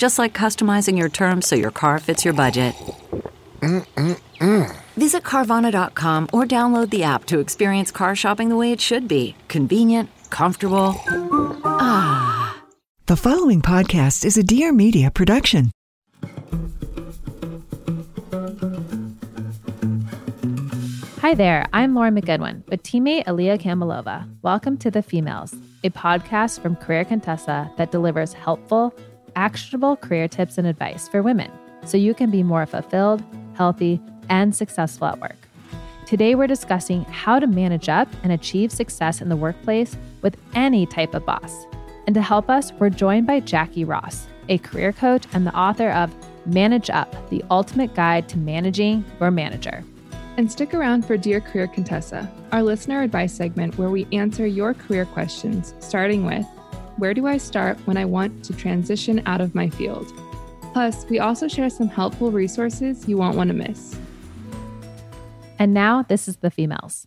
Just like customizing your terms so your car fits your budget. Mm-mm-mm. Visit Carvana.com or download the app to experience car shopping the way it should be convenient, comfortable. Ah. The following podcast is a Dear Media production. Hi there, I'm Lauren McGoodwin with teammate Aliyah Kamalova. Welcome to The Femails, a podcast from Career Contessa that delivers helpful, actionable career tips and advice for women so you can be more fulfilled, healthy, and successful at work. Today, we're discussing how to manage up and achieve success in the workplace with any type of boss. And to help us, we're joined by Jackie Ross, a career coach and the author of Manage Up The Ultimate Guide to Managing Your Manager. And stick around for Dear Career Contessa, our listener advice segment where we answer your career questions, starting with Where do I start when I want to transition out of my field? Plus, we also share some helpful resources you won't want to miss. And now, this is the Femails.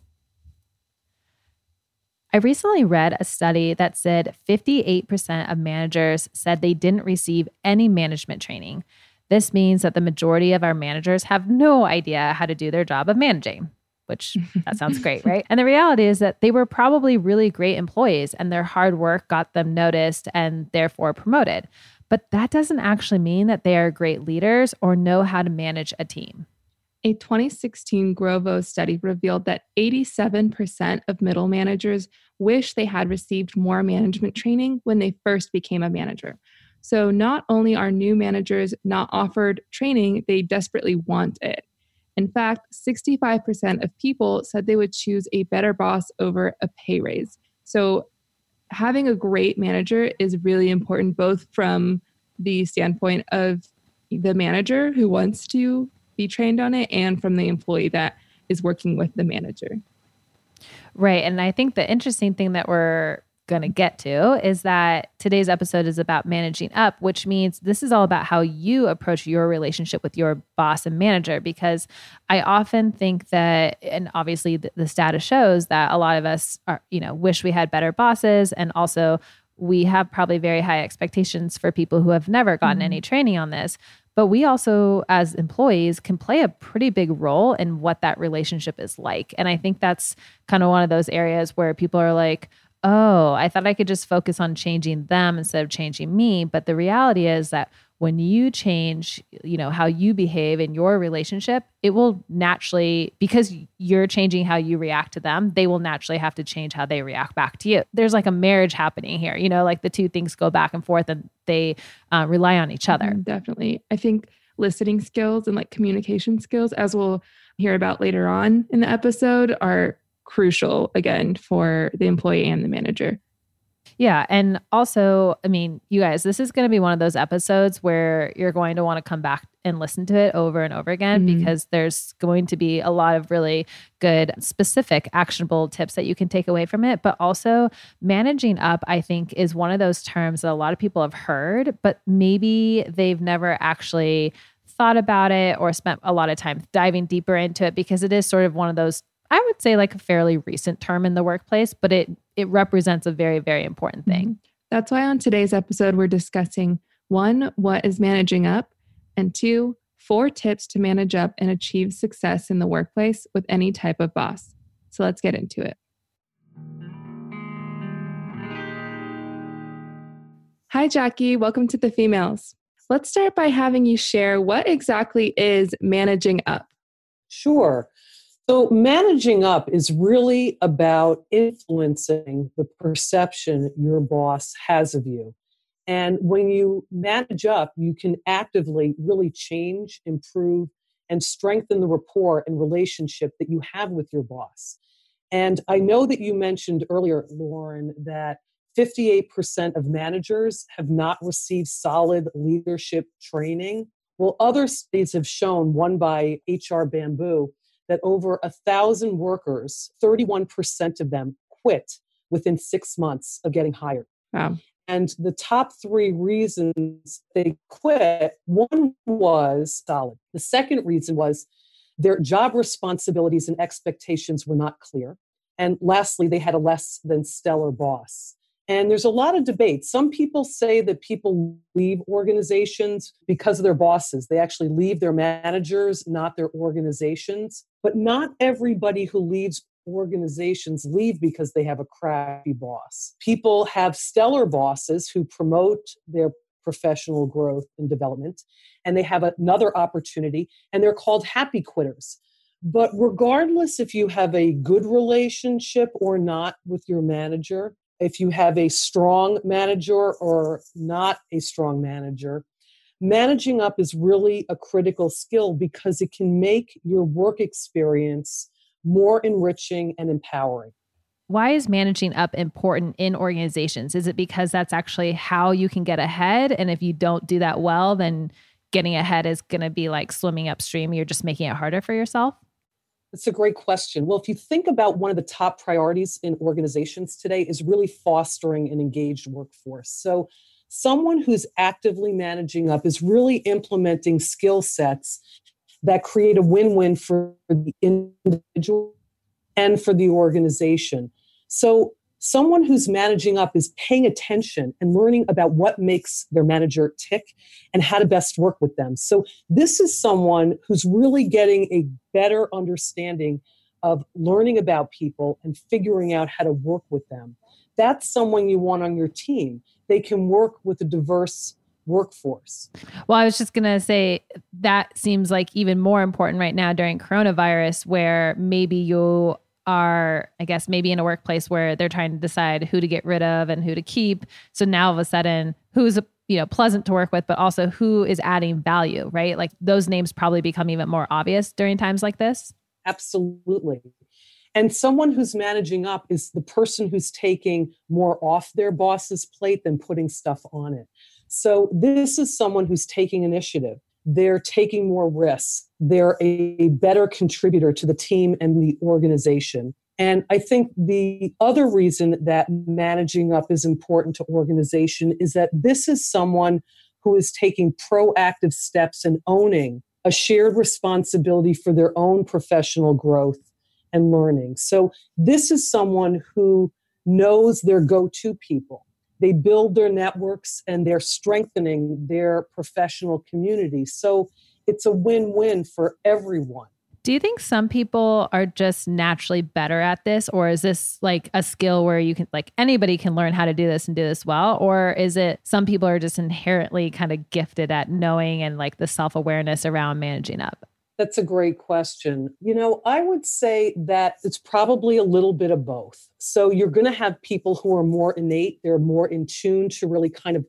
I recently read a study that said 58% of managers said they didn't receive any management training. This means that the majority of our managers have no idea how to do their job of managing, which that sounds great, right? And the reality is that they were probably really great employees and their hard work got them noticed and therefore promoted. But that doesn't actually mean that they are great leaders or know how to manage a team. A 2016 Grovo study revealed that 87% of middle managers wish they had received more management training when they first became a manager. So, not only are new managers not offered training, they desperately want it. In fact, 65% of people said they would choose a better boss over a pay raise. So, having a great manager is really important, both from the standpoint of the manager who wants to be trained on it and from the employee that is working with the manager. Right. And I think the interesting thing that we're going to get to is that today's episode is about managing up, which means this is all about how you approach your relationship with your boss and manager. Because I often think that, and obviously the, the status shows that a lot of us are, you know, wish we had better bosses and also we have probably very high expectations for people who have never gotten mm-hmm. any training on this. But we also, as employees, can play a pretty big role in what that relationship is like. And I think that's kind of one of those areas where people are like, oh, I thought I could just focus on changing them instead of changing me. But the reality is that when you change, you know, how you behave in your relationship, it will naturally because you're changing how you react to them, they will naturally have to change how they react back to you. There's like a marriage happening here, you know, like the two things go back and forth and they uh, rely on each other. Mm-hmm, definitely. I think listening skills and like communication skills as we'll hear about later on in the episode are crucial again for the employee and the manager. Yeah. And also, I mean, you guys, this is going to be one of those episodes where you're going to want to come back and listen to it over and over again mm-hmm. because there's going to be a lot of really good, specific, actionable tips that you can take away from it. But also, managing up, I think, is one of those terms that a lot of people have heard, but maybe they've never actually thought about it or spent a lot of time diving deeper into it because it is sort of one of those I would say like a fairly recent term in the workplace, but it it represents a very very important thing. Mm-hmm. That's why on today's episode we're discussing one, what is managing up, and two, four tips to manage up and achieve success in the workplace with any type of boss. So let's get into it. Hi, Jackie. Welcome to the Femails. Let's start by having you share what exactly is managing up. Sure. So, managing up is really about influencing the perception your boss has of you. And when you manage up, you can actively really change, improve, and strengthen the rapport and relationship that you have with your boss. And I know that you mentioned earlier, Lauren, that 58% of managers have not received solid leadership training. Well, other studies have shown, one by HR Bamboo, that over a thousand workers, 31% of them quit within six months of getting hired. Wow. And the top three reasons they quit one was solid. The second reason was their job responsibilities and expectations were not clear. And lastly, they had a less than stellar boss. And there's a lot of debate. Some people say that people leave organizations because of their bosses. They actually leave their managers, not their organizations. But not everybody who leaves organizations leave because they have a crappy boss. People have stellar bosses who promote their professional growth and development, and they have another opportunity, and they're called happy quitters. But regardless if you have a good relationship or not with your manager, if you have a strong manager or not a strong manager, managing up is really a critical skill because it can make your work experience more enriching and empowering. Why is managing up important in organizations? Is it because that's actually how you can get ahead? And if you don't do that well, then getting ahead is going to be like swimming upstream. You're just making it harder for yourself? That's a great question. Well, if you think about one of the top priorities in organizations today is really fostering an engaged workforce. So, someone who's actively managing up is really implementing skill sets that create a win-win for the individual and for the organization. So, someone who's managing up is paying attention and learning about what makes their manager tick and how to best work with them. So, this is someone who's really getting a better understanding of learning about people and figuring out how to work with them. That's someone you want on your team. They can work with a diverse workforce. Well, I was just going to say that seems like even more important right now during coronavirus, where maybe you are, I guess, maybe in a workplace where they're trying to decide who to get rid of and who to keep. So now all of a sudden, who's you know pleasant to work with, but also who is adding value, right? Like those names probably become even more obvious during times like this. Absolutely. And someone who's managing up is the person who's taking more off their boss's plate than putting stuff on it. So this is someone who's taking initiative. They're taking more risks. They're a better contributor to the team and the organization. And I think the other reason that managing up is important to organization is that this is someone who is taking proactive steps and owning a shared responsibility for their own professional growth and learning. So this is someone who knows their go-to people they build their networks and they're strengthening their professional community. So it's a win win for everyone. Do you think some people are just naturally better at this? Or is this like a skill where you can, like, anybody can learn how to do this and do this well? Or is it some people are just inherently kind of gifted at knowing and like the self awareness around managing up? That's a great question. You know, I would say that it's probably a little bit of both. So you're going to have people who are more innate, they're more in tune to really kind of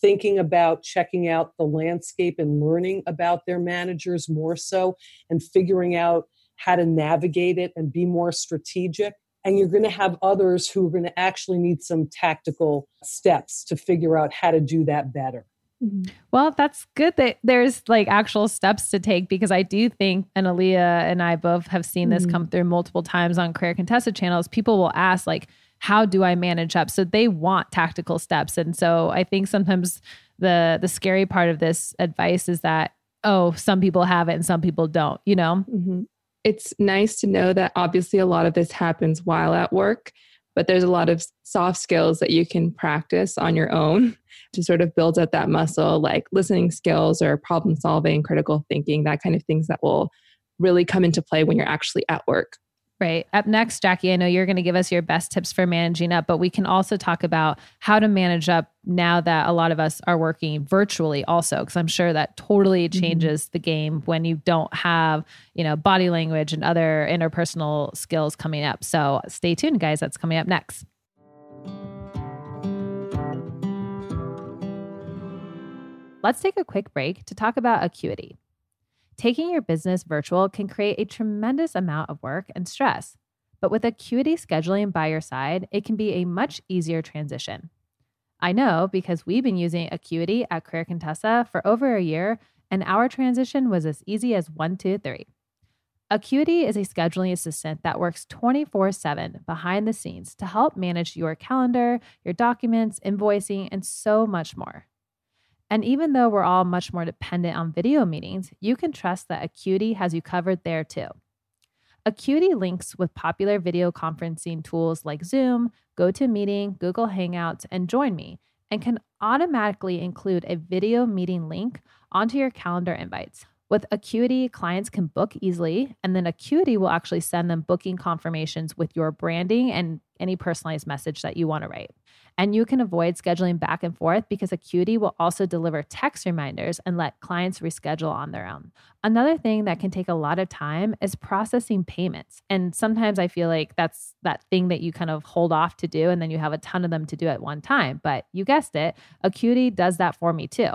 thinking about checking out the landscape and learning about their managers more so and figuring out how to navigate it and be more strategic. And you're going to have others who are going to actually need some tactical steps to figure out how to do that better. Mm-hmm. Well, that's good that there's like actual steps to take because I do think, and Aliyah and I both have seen this mm-hmm. come through multiple times on Career Contessa channels. People will ask, like, how do I manage up? So they want tactical steps. And so I think sometimes the the scary part of this advice is that, oh, some people have it and some people don't, you know? Mm-hmm. It's nice to know that obviously a lot of this happens while at work but there's a lot of soft skills that you can practice on your own to sort of build up that muscle, like listening skills or problem solving, critical thinking, that kind of things that will really come into play when you're actually at work. Right. Up next, Jackie, I know you're going to give us your best tips for managing up, but we can also talk about how to manage up now that a lot of us are working virtually also because I'm sure that totally mm-hmm. changes mm-hmm. the game when you don't have, you know, body language and other interpersonal skills coming up. So, stay tuned guys, that's coming up next. Let's take a quick break to talk about Acuity. Taking your business virtual can create a tremendous amount of work and stress. But with Acuity scheduling by your side, it can be a much easier transition. I know because we've been using Acuity at Career Contessa for over a year, and our transition was as easy as one, two, three. Acuity is a scheduling assistant that works 24 7 behind the scenes to help manage your calendar, your documents, invoicing, and so much more. And even though we're all much more dependent on video meetings, you can trust that Acuity has you covered there too. Acuity links with popular video conferencing tools like Zoom, GoToMeeting, Google Hangouts, and JoinMe, and can automatically include a video meeting link onto your calendar invites. With Acuity, clients can book easily, and then Acuity will actually send them booking confirmations with your branding and any personalized message that you want to write. And you can avoid scheduling back and forth because Acuity will also deliver text reminders and let clients reschedule on their own. Another thing that can take a lot of time is processing payments. And sometimes I feel like that's that thing that you kind of hold off to do and then you have a ton of them to do at one time. But you guessed it, Acuity does that for me too.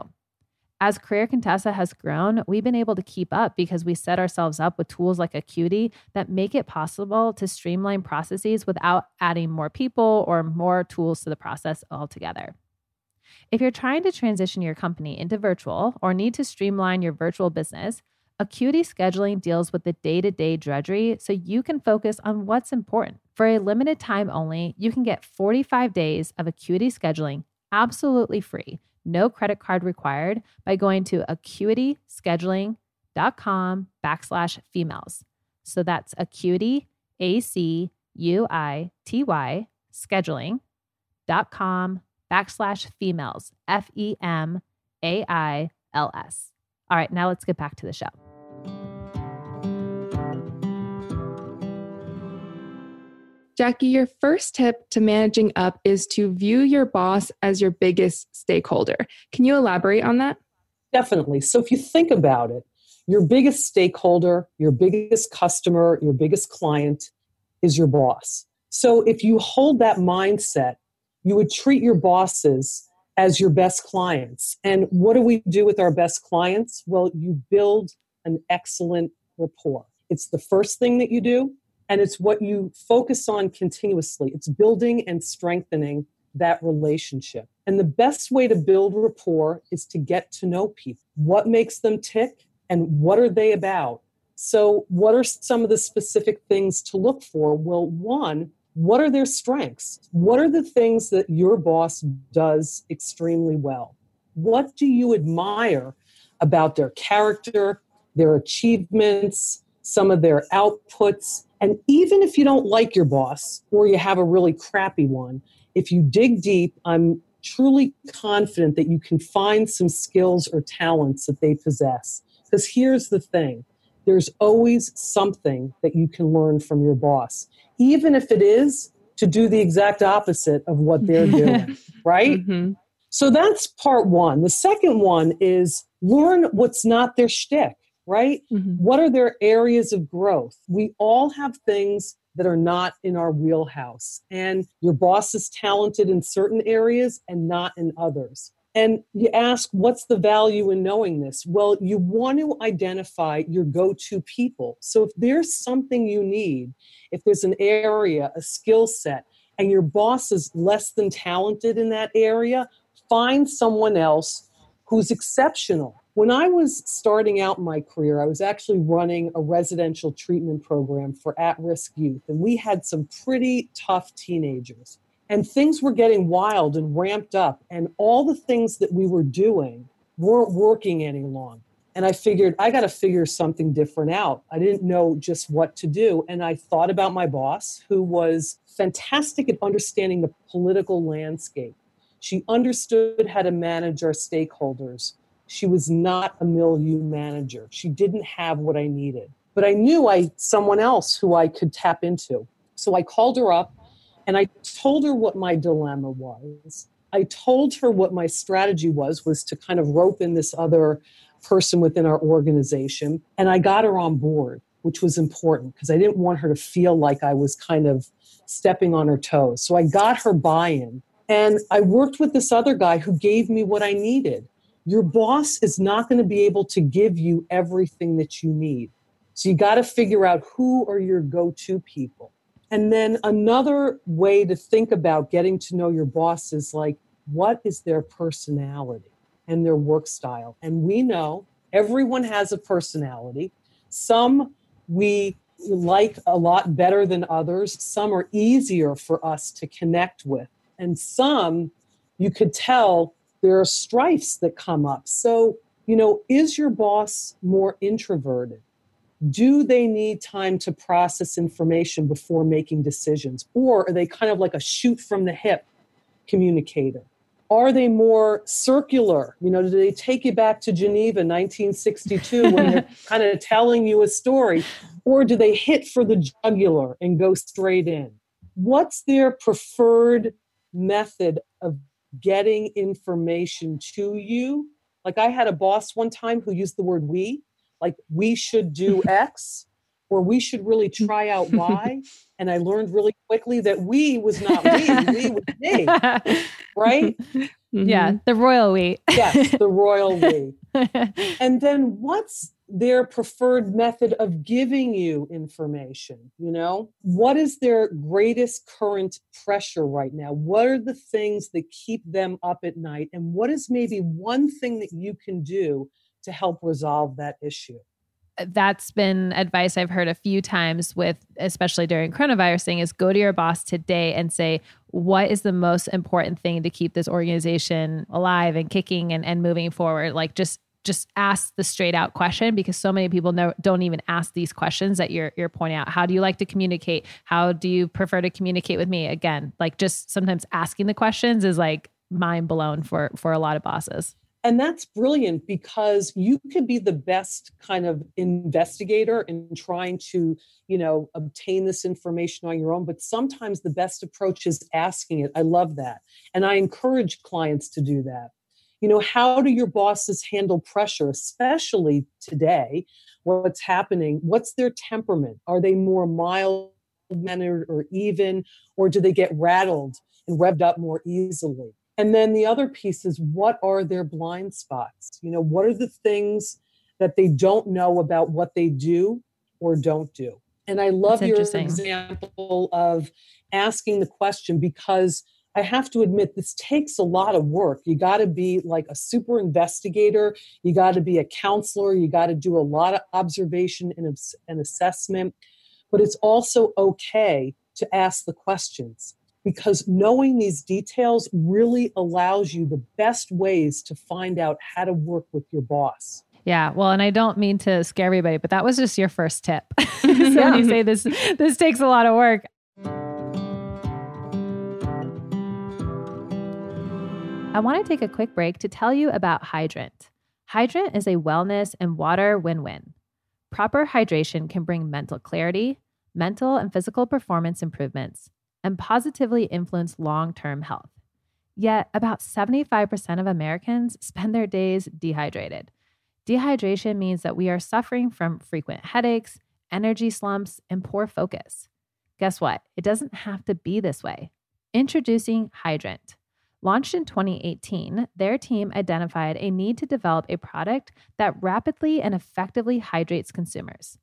As Career Contessa has grown, we've been able to keep up because we set ourselves up with tools like Acuity that make it possible to streamline processes without adding more people or more tools to the process altogether. If you're trying to transition your company into virtual or need to streamline your virtual business, Acuity scheduling deals with the day to day drudgery so you can focus on what's important. For a limited time only, you can get 45 days of Acuity scheduling absolutely free no credit card required by going to acuityscheduling.com backslash femails. So that's acuity, A C U I T Y, scheduling.com backslash femails, F E M A I L S. All right, now let's get back to the show. Jackie, your first tip to managing up is to view your boss as your biggest stakeholder. Can you elaborate on that? Definitely. So, if you think about it, your biggest stakeholder, your biggest customer, your biggest client is your boss. So, if you hold that mindset, you would treat your bosses as your best clients. And what do we do with our best clients? Well, you build an excellent rapport. It's the first thing that you do and it's what you focus on continuously. It's building and strengthening that relationship. And the best way to build rapport is to get to know people. What makes them tick and what are they about? So, what are some of the specific things to look for? Well, one, what are their strengths? What are the things that your boss does extremely well? What do you admire about their character, their achievements, some of their outputs? And even if you don't like your boss or you have a really crappy one, if you dig deep, I'm truly confident that you can find some skills or talents that they possess. Because here's the thing there's always something that you can learn from your boss, even if it is to do the exact opposite of what they're doing, right? Mm-hmm. So that's part one. The second one is learn what's not their shtick right? Mm-hmm. What are their areas of growth? We all have things that are not in our wheelhouse, and your boss is talented in certain areas and not in others. And you ask, what's the value in knowing this? Well, you want to identify your go to people. So if there's something you need, if there's an area, a skill set, and your boss is less than talented in that area, find someone else who's exceptional when I was starting out my career, I was actually running a residential treatment program for at risk youth, and we had some pretty tough teenagers. And things were getting wild and ramped up, and all the things that we were doing weren't working any longer. And I figured I got to figure something different out. I didn't know just what to do. And I thought about my boss, who was fantastic at understanding the political landscape. She understood how to manage our stakeholders she was not a milieu manager. She didn't have what I needed. but I knew I someone else who I could tap into. So I called her up and I told her what my dilemma was. I told her what my strategy was was to kind of rope in this other person within our organization and I got her on board, which was important because I didn't want her to feel like I was kind of stepping on her toes. So I got her buy-in and I worked with this other guy who gave me what I needed. Your boss is not going to be able to give you everything that you need. So you got to figure out who are your go to people. And then another way to think about getting to know your boss is like, what is their personality and their work style? And we know everyone has a personality. Some we like a lot better than others, some are easier for us to connect with. And some you could tell there are strifes that come up. So, you know, is your boss more introverted? do they need time to process information before making decisions? Or are they kind of like a shoot from the hip communicator? Are they more circular? You know, do they take you back to Geneva 1962 when they're kind of telling you a story? Or do they hit for the jugular and go straight in? What's their preferred method of getting information to you? Like I had a boss one time who used the word we like we should do X or we should really try out Y. And I learned really quickly that we was not we, we was me. Right? Mm-hmm. Yeah, the royal we. yes, the royal we. and then what's their preferred method of giving you information? You know, what is their greatest current pressure right now? What are the things that keep them up at night? And what is maybe one thing that you can do to help resolve that issue uh, that's been advice I've heard a few times with especially during coronavirus thing is go to your boss today and say what is the most important thing to keep this organization alive and kicking and, and moving forward like just just ask the straight out question because so many people know, don't even ask these questions that you're you're pointing out. How do you like to communicate? How do you prefer to communicate with me? Again, like just sometimes asking the questions is like mind blown for for a lot of bosses. And that's brilliant because you could be the best kind of investigator in trying to, you know, obtain this information on your own. But sometimes the best approach is asking it. I love that. And I encourage clients to do that. You know, how do your bosses handle pressure, especially today? What's happening? What's their temperament? Are they more mild mannered or even, or do they get rattled and revved up more easily? And then the other piece is what are their blind spots? You know, what are the things that they don't know about what they do or don't do? And I love your example of asking the question because I have to admit, this takes a lot of work. You got to be like a super investigator, you got to be a counselor, you got to do a lot of observation and, and assessment. But it's also okay to ask the questions because knowing these details really allows you the best ways to find out how to work with your boss. Yeah, well, and I don't mean to scare everybody, but that was just your first tip. so yeah. when you say this this takes a lot of work. I want to take a quick break to tell you about Hydrant. Hydrant is a wellness and water win-win. Proper hydration can bring mental clarity, mental and physical performance improvements and positively influence long term health. Yet, about 75% of Americans spend their days dehydrated. Dehydration means that we are suffering from frequent headaches, energy slumps, and poor focus. Guess what? It doesn't have to be this way. Introducing Hydrant. Launched in 2018, their team identified a need to develop a product that rapidly and effectively hydrates consumers.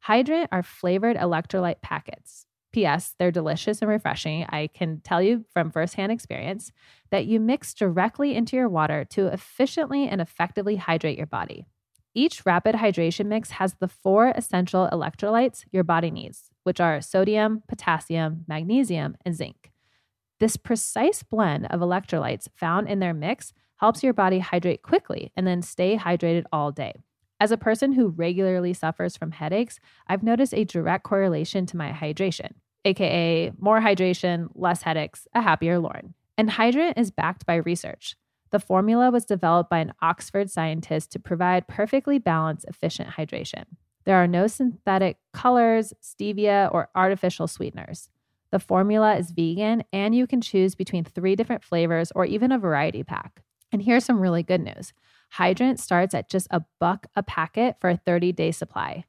Hydrant are flavored electrolyte packets, P.S., they're delicious and refreshing. I can tell you from firsthand experience that you mix directly into your water to efficiently and effectively hydrate your body. Each rapid hydration mix has the four essential electrolytes your body needs, which are sodium, potassium, magnesium, and zinc. This precise blend of electrolytes found in their mix helps your body hydrate quickly and then stay hydrated all day. As a person who regularly suffers from headaches, I've noticed a direct correlation to my hydration aka more hydration, less headaches, a happier Lauren. And Hydrant is backed by research. The formula was developed by an Oxford scientist to provide perfectly balanced, efficient hydration. There are no synthetic colors, stevia, or artificial sweeteners. The formula is vegan, and you can choose between three different flavors or even a variety pack. And here's some really good news Hydrant starts at just a buck a packet for a 30 day supply.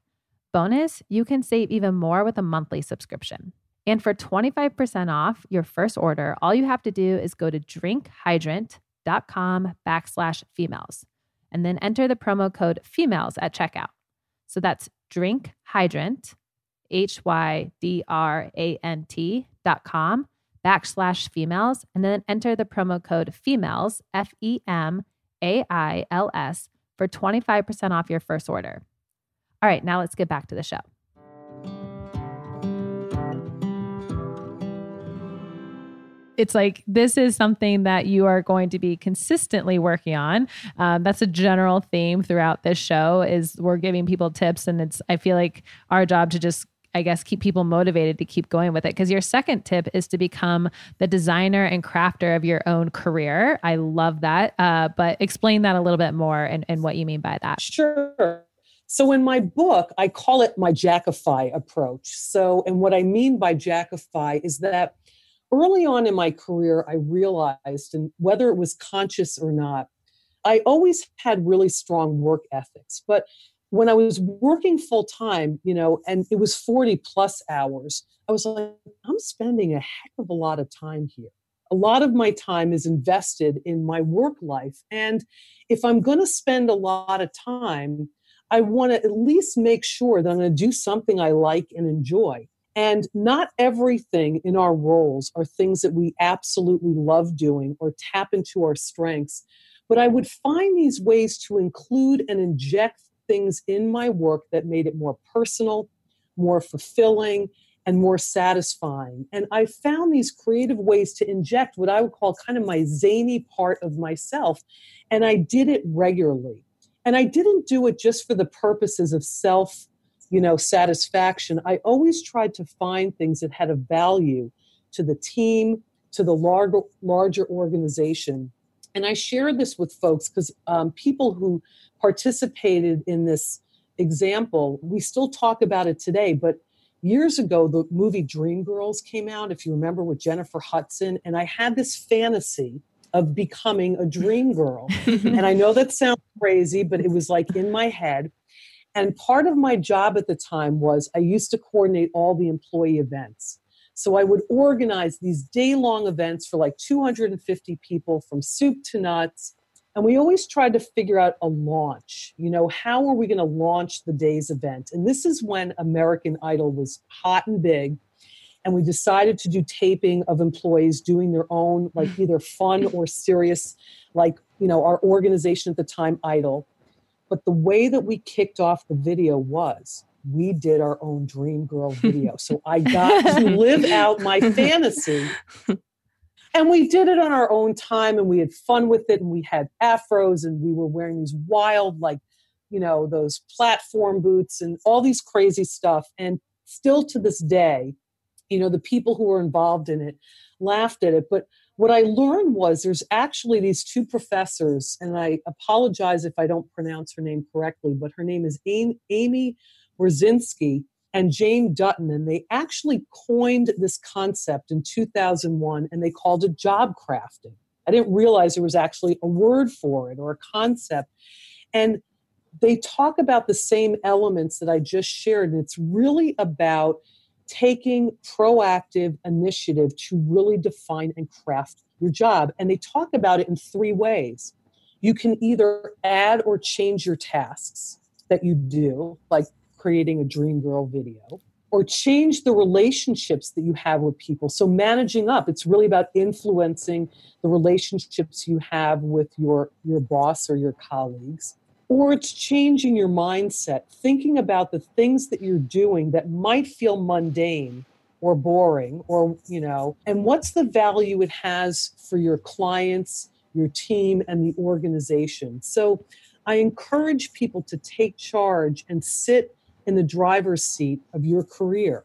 Bonus, you can save even more with a monthly subscription. And for 25% off your first order, all you have to do is go to drinkhydrant.com backslash femails and then enter the promo code femails at checkout. So that's drinkhydrant, H Y D R A N T dot com backslash femails, and then enter the promo code femails, F E M A I L S, for 25% off your first order. All right, now let's get back to the show. it's like this is something that you are going to be consistently working on um, that's a general theme throughout this show is we're giving people tips and it's i feel like our job to just I guess keep people motivated to keep going with it. Because your second tip is to become the designer and crafter of your own career. I love that. Uh, but explain that a little bit more and, and what you mean by that. Sure. So in my book, I call it my Jackify approach. So, and what I mean by Jackify is that early on in my career, I realized, and whether it was conscious or not, I always had really strong work ethics. But when I was working full time, you know, and it was 40 plus hours, I was like, I'm spending a heck of a lot of time here. A lot of my time is invested in my work life. And if I'm going to spend a lot of time, I want to at least make sure that I'm going to do something I like and enjoy. And not everything in our roles are things that we absolutely love doing or tap into our strengths. But I would find these ways to include and inject things in my work that made it more personal, more fulfilling, and more satisfying. And I found these creative ways to inject what I would call kind of my zany part of myself. And I did it regularly. And I didn't do it just for the purposes of self you know satisfaction i always tried to find things that had a value to the team to the larger larger organization and i shared this with folks because um, people who participated in this example we still talk about it today but years ago the movie dreamgirls came out if you remember with jennifer hudson and i had this fantasy of becoming a dream girl and i know that sounds crazy but it was like in my head and part of my job at the time was I used to coordinate all the employee events. So I would organize these day long events for like 250 people from soup to nuts. And we always tried to figure out a launch. You know, how are we going to launch the day's event? And this is when American Idol was hot and big. And we decided to do taping of employees doing their own, like either fun or serious, like, you know, our organization at the time, Idol but the way that we kicked off the video was we did our own dream girl video. so I got to live out my fantasy. And we did it on our own time and we had fun with it and we had afros and we were wearing these wild, like, you know, those platform boots and all these crazy stuff. And still to this day, you know, the people who were involved in it laughed at it. But what I learned was there's actually these two professors, and I apologize if I don't pronounce her name correctly, but her name is Amy Wrzesniewski and Jane Dutton, and they actually coined this concept in 2001 and they called it job crafting. I didn't realize there was actually a word for it or a concept. And they talk about the same elements that I just shared, and it's really about taking proactive initiative to really define and craft your job. And they talk about it in three ways. You can either add or change your tasks that you do, like creating a Dream Girl video, or change the relationships that you have with people. So, managing up, it's really about influencing the relationships you have with your, your boss or your colleagues or it's changing your mindset, thinking about the things that you're doing that might feel mundane or boring or, you know, and what's the value it has for your clients, your team, and the organization. So I encourage people to take charge and sit in the driver's seat of your career.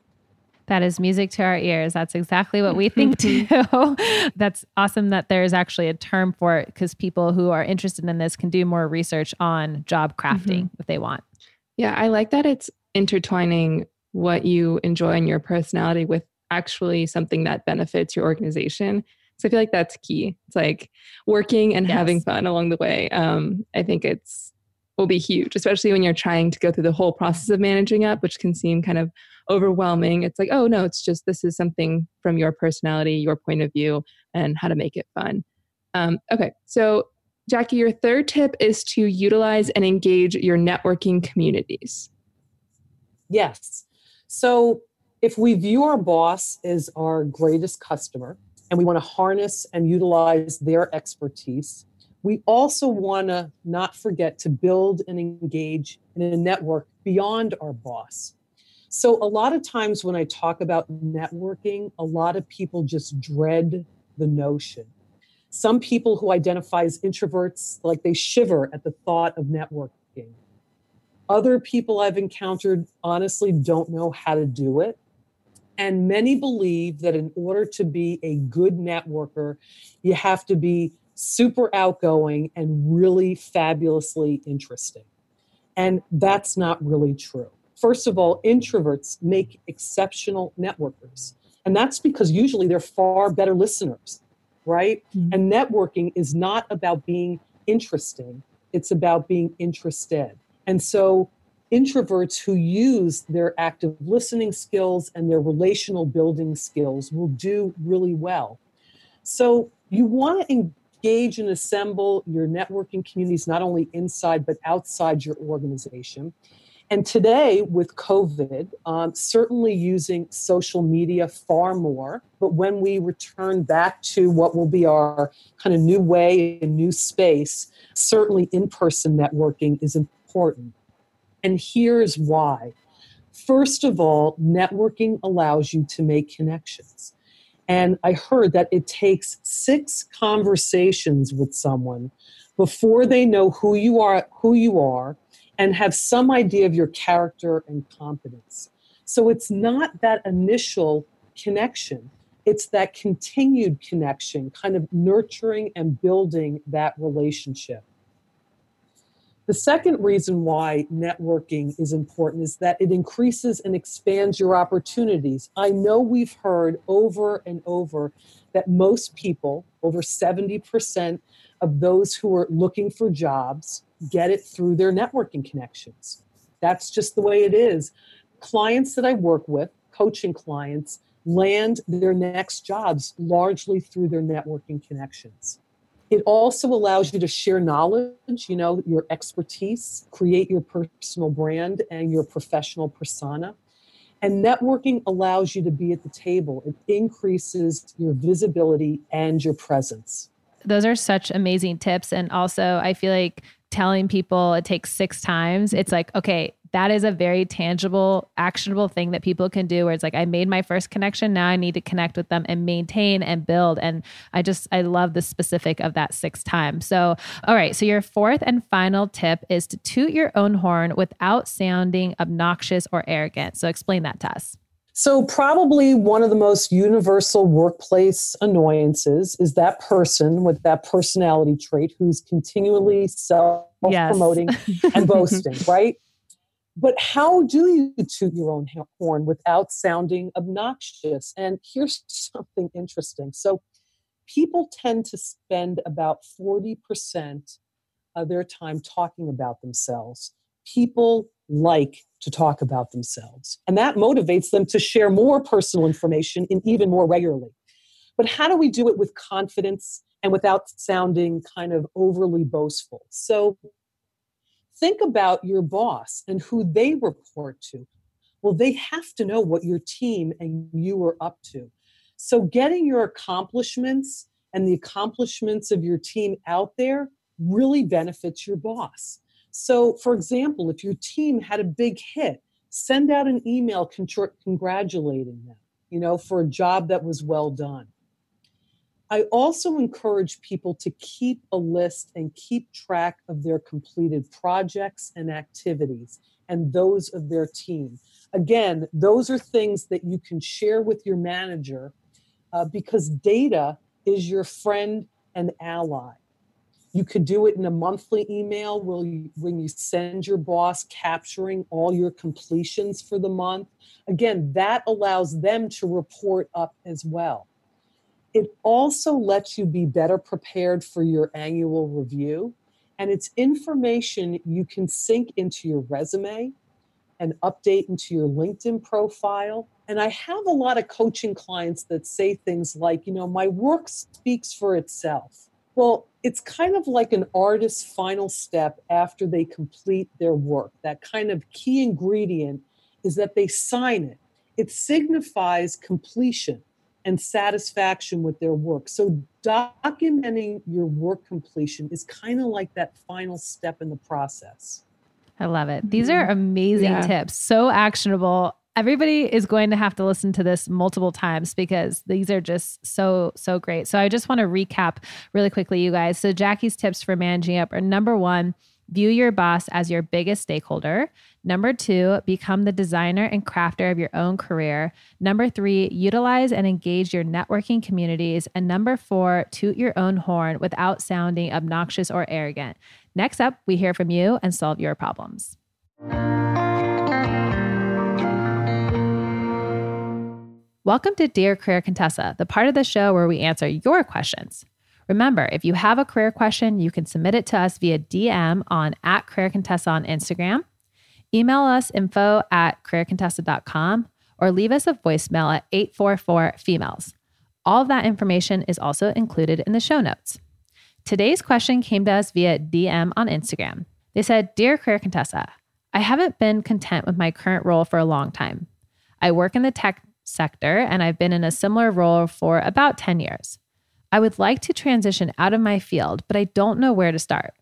That is music to our ears. That's exactly what we think too. That's awesome that there's actually a term for it because people who are interested in this can do more research on job crafting mm-hmm. if they want. Yeah, I like that it's intertwining what you enjoy in your personality with actually something that benefits your organization. So I feel like that's key. It's like working and yes. having fun along the way. Um, I think it's will be huge, especially when you're trying to go through the whole process of managing up, which can seem kind of overwhelming. It's like, oh no, it's just this is something from your personality, your point of view, and how to make it fun. Um, okay, so Jackie, your third tip is to utilize and engage your networking communities. Yes. So if we view our boss as our greatest customer and we want to harness and utilize their expertise, we also want to not forget to build and engage in a network beyond our boss. So, a lot of times when I talk about networking, a lot of people just dread the notion. Some people who identify as introverts, like they shiver at the thought of networking. Other people I've encountered honestly don't know how to do it. And many believe that in order to be a good networker, you have to be super outgoing and really fabulously interesting. And that's not really true. First of all, introverts make exceptional networkers. And that's because usually they're far better listeners right? Mm-hmm. And networking is not about being interesting, it's about being interested. And so, introverts who use their active listening skills and their relational building skills will do really well. So, you want to engage and assemble your networking communities not only inside but outside your organization. And today, with COVID, um, certainly using social media far more. But when we return back to what will be our kind of new way and new space, certainly in person networking is important. And here's why. First of all, networking allows you to make connections. And I heard that it takes six conversations with someone before they know who you are, who you are, and have some idea of your character and competence. So it's not that initial connection, it's that continued connection, kind of nurturing and building that relationship. The second reason why networking is important is that it increases and expands your opportunities. I know we've heard over and over that most people, over 70% of those who are looking for jobs, get it through their networking connections. That's just the way it is. Clients that I work with, coaching clients, land their next jobs largely through their networking connections. It also allows you to share knowledge, you know, your expertise, create your personal brand and your professional persona. And networking allows you to be at the table. It increases your visibility and your presence. Those are such amazing tips. And also, I feel like telling people it takes six times, it's like, okay, that is a very tangible, actionable thing that people can do where it's like, I made my first connection. Now I need to connect with them and maintain and build. And I just, I love the specific of that six times. So, all right. So, your fourth and final tip is to toot your own horn without sounding obnoxious or arrogant. So, explain that to us. So, probably one of the most universal workplace annoyances is that person with that personality trait who's continually self promoting yes. and boasting, right? But how do you toot your own horn without sounding obnoxious? And here's something interesting. So, people tend to spend about 40% of their time talking about themselves. People like to talk about themselves. And that motivates them to share more personal information and even more regularly. But how do we do it with confidence and without sounding kind of overly boastful? So think about your boss and who they report to. Well, they have to know what your team and you are up to. So getting your accomplishments and the accomplishments of your team out there really benefits your boss. So, for example, if your team had a big hit, send out an email congratulating them, you know, for a job that was well done. I also encourage people to keep a list and keep track of their completed projects and activities and those of their team. Again, those are things that you can share with your manager uh, because data is your friend and ally. You could do it in a monthly email where you, when you send your boss capturing all your completions for the month. Again, that allows them to report up as well. It also lets you be better prepared for your annual review. And it's information you can sync into your resume and update into your LinkedIn profile. And I have a lot of coaching clients that say things like, you know, my work speaks for itself. Well, it's kind of like an artist's final step after they complete their work. That kind of key ingredient is that they sign it. It signifies completion and satisfaction with their work. So, documenting your work completion is kind of like that final step in the process. I love it. These are mm-hmm. amazing yeah. tips, so actionable. Everybody is going to have to listen to this multiple times because these are just so, so great. So, I just want to recap really quickly, you guys. So, Jackie's tips for managing up are number one, View your boss as your biggest stakeholder. Number two, become the designer and crafter of your own career. Number three, utilize and engage your networking communities. And number four, toot your own horn without sounding obnoxious or arrogant. Next up, we hear from you and solve your problems. Welcome to Dear Career Contessa, the part of the show where we answer your questions. Remember, if you have a career question, you can submit it to us via DM on at Career Contessa on Instagram. Email us info at careercontessa.com or leave us a voicemail at 844 femails. All of that information is also included in the show notes. Today's question came to us via DM on Instagram. They said, Dear Career Contessa, I haven't been content with my current role for a long time. I work in the tech sector and I've been in a similar role for about 10 years. I would like to transition out of my field, but I don't know where to start.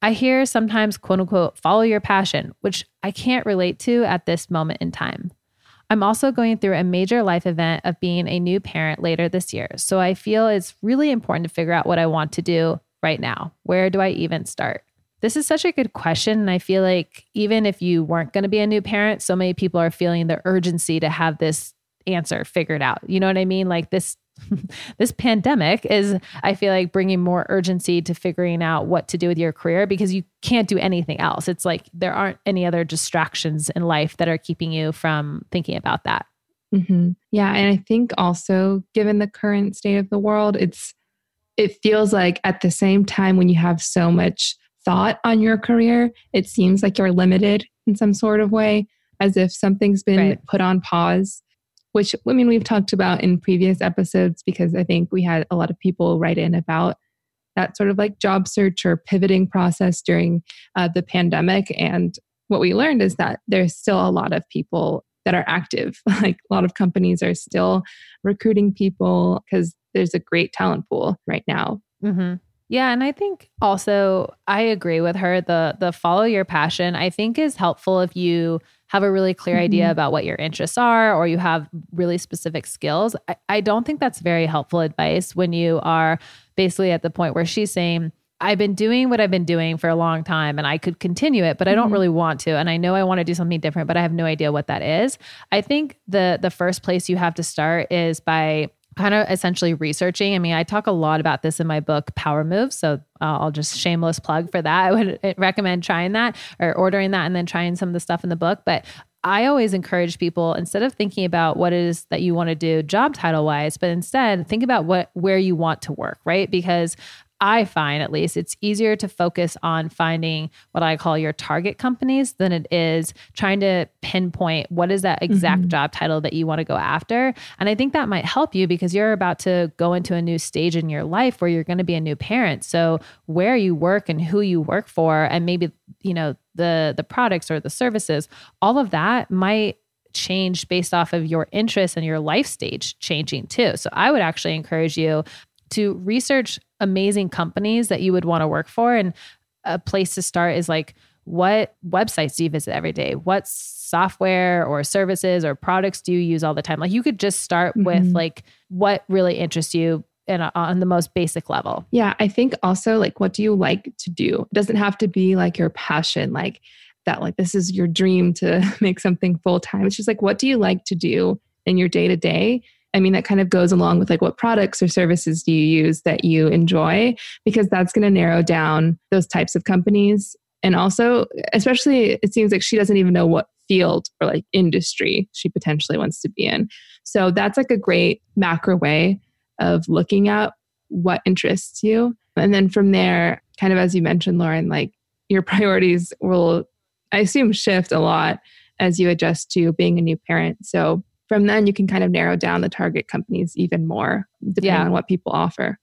I hear sometimes, quote unquote, follow your passion, which I can't relate to at this moment in time. I'm also going through a major life event of being a new parent later this year. So I feel it's really important to figure out what I want to do right now. Where do I even start? This is such a good question. And I feel like even if you weren't going to be a new parent, so many people are feeling the urgency to have this answer figured out. You know what I mean? Like this this pandemic is, I feel like, bringing more urgency to figuring out what to do with your career because you can't do anything else. It's like there aren't any other distractions in life that are keeping you from thinking about that. Mm-hmm. Yeah. And I think also, given the current state of the world, it's, it feels like at the same time when you have so much thought on your career, it seems like you're limited in some sort of way, as if something's been right. put on pause which I mean, we've talked about in previous episodes because I think we had a lot of people write in about that sort of like job search or pivoting process during uh, the pandemic. And what we learned is that there's still a lot of people that are active. Like a lot of companies are still recruiting people because there's a great talent pool right now. Mm-hmm. Yeah, and I think also I agree with her. The the follow your passion I think is helpful if you have a really clear mm-hmm. idea about what your interests are or you have really specific skills. I, I don't think that's very helpful advice when you are basically at the point where she's saying, I've been doing what I've been doing for a long time and I could continue it, but I don't mm-hmm. really want to. And I know I want to do something different, but I have no idea what that is. I think the the first place you have to start is by kind of essentially researching. I mean, I talk a lot about this in my book, Power Moves. So uh, I'll just shameless plug for that. I would uh, recommend trying that or ordering that and then trying some of the stuff in the book. But I always encourage people instead of thinking about what it is that you want to do job title wise, but instead think about what where you want to work, right? Because I find at least it's easier to focus on finding what I call your target companies than it is trying to pinpoint what is that exact mm-hmm. job title that you want to go after. And I think that might help you because you're about to go into a new stage in your life where you're going to be a new parent. So where you work and who you work for and maybe, you know, the the products or the services, all of that might change based off of your interests and your life stage changing too. So I would actually encourage you to research amazing companies that you would want to work for. And a place to start is like, what websites do you visit every day? What software or services or products do you use all the time? Like you could just start mm-hmm. with like what really interests you in a, on the most basic level. Yeah, I think also like what do you like to do? It doesn't have to be like your passion, like that like this is your dream to make something full time. It's just like what do you like to do in your day to day I mean, that kind of goes along with like what products or services do you use that you enjoy, because that's going to narrow down those types of companies. And also, especially, it seems like she doesn't even know what field or like industry she potentially wants to be in. So that's like a great macro way of looking at what interests you. And then from there, kind of as you mentioned, Lauren, like your priorities will, I assume, shift a lot as you adjust to being a new parent. So from then, you can kind of narrow down the target companies even more, depending yeah. on what people offer.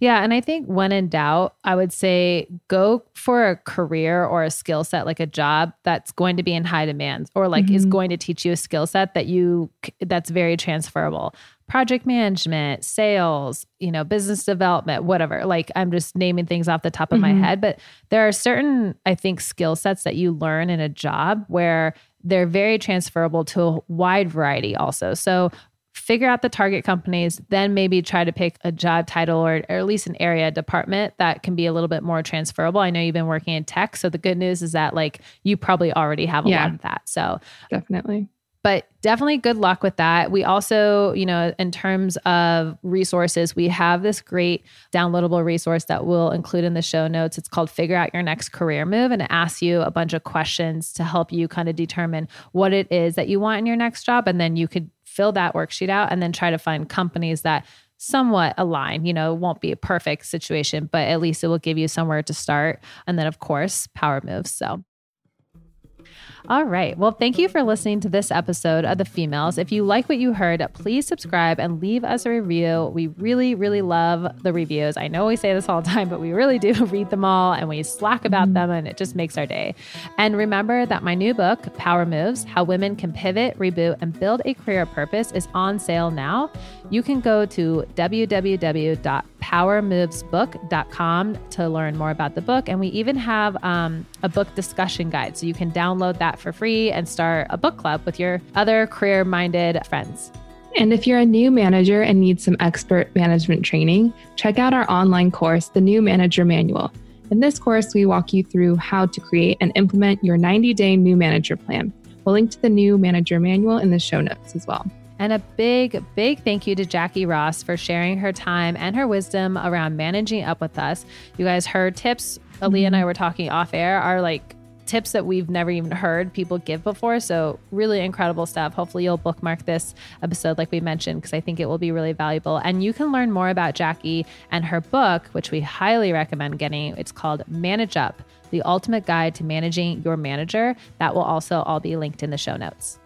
Yeah. And I think when in doubt, I would say go for a career or a skill set, like a job that's going to be in high demand or like mm-hmm. is going to teach you a skill set that you, that's very transferable. Project management, sales, you know, business development, whatever. Like I'm just naming things off the top of mm-hmm. my head. But there are certain, I think, skill sets that you learn in a job where they're very transferable to a wide variety also. So figure out the target companies, then maybe try to pick a job title or, or, at least an area department that can be a little bit more transferable. I know you've been working in tech. So the good news is that like you probably already have a yeah, lot of that. So definitely. But definitely good luck with that. We also, you know, in terms of resources, we have this great downloadable resource that we'll include in the show notes. It's called Figure Out Your Next Career Move and it asks you a bunch of questions to help you kind of determine what it is that you want in your next job. And then you could fill that worksheet out and then try to find companies that somewhat align. You know, it won't be a perfect situation, but at least it will give you somewhere to start. And then, of course, power moves. So, all right. Well, thank you for listening to this episode of The Femails. If you like what you heard, please subscribe and leave us a review. We really, really love the reviews. I know we say this all the time, but we really do read them all and we slack about them, and it just makes our day. And remember that my new book, Power Moves How Women Can Pivot, Reboot, and Build a Career of Purpose, is on sale now. You can go to www.powermovesbook.com to learn more about the book. And we even have um, a book discussion guide. So you can download that for free and start a book club with your other career minded friends. And if you're a new manager and need some expert management training, check out our online course, The New Manager Manual. In this course, we walk you through how to create and implement your 90 day new manager plan. We'll link to the new manager manual in the show notes as well. And a big, big thank you to Jackie Ross for sharing her time and her wisdom around managing up with us. You guys heard tips. Aliyah and I mm-hmm. were talking off air are like tips that we've never even heard people give before. So, really incredible stuff. Hopefully, you'll bookmark this episode, like we mentioned, because I think it will be really valuable. And you can learn more about Jackie and her book, which we highly recommend getting. It's called Manage Up The Ultimate Guide to Managing Your Manager. That will also all be linked in the show notes.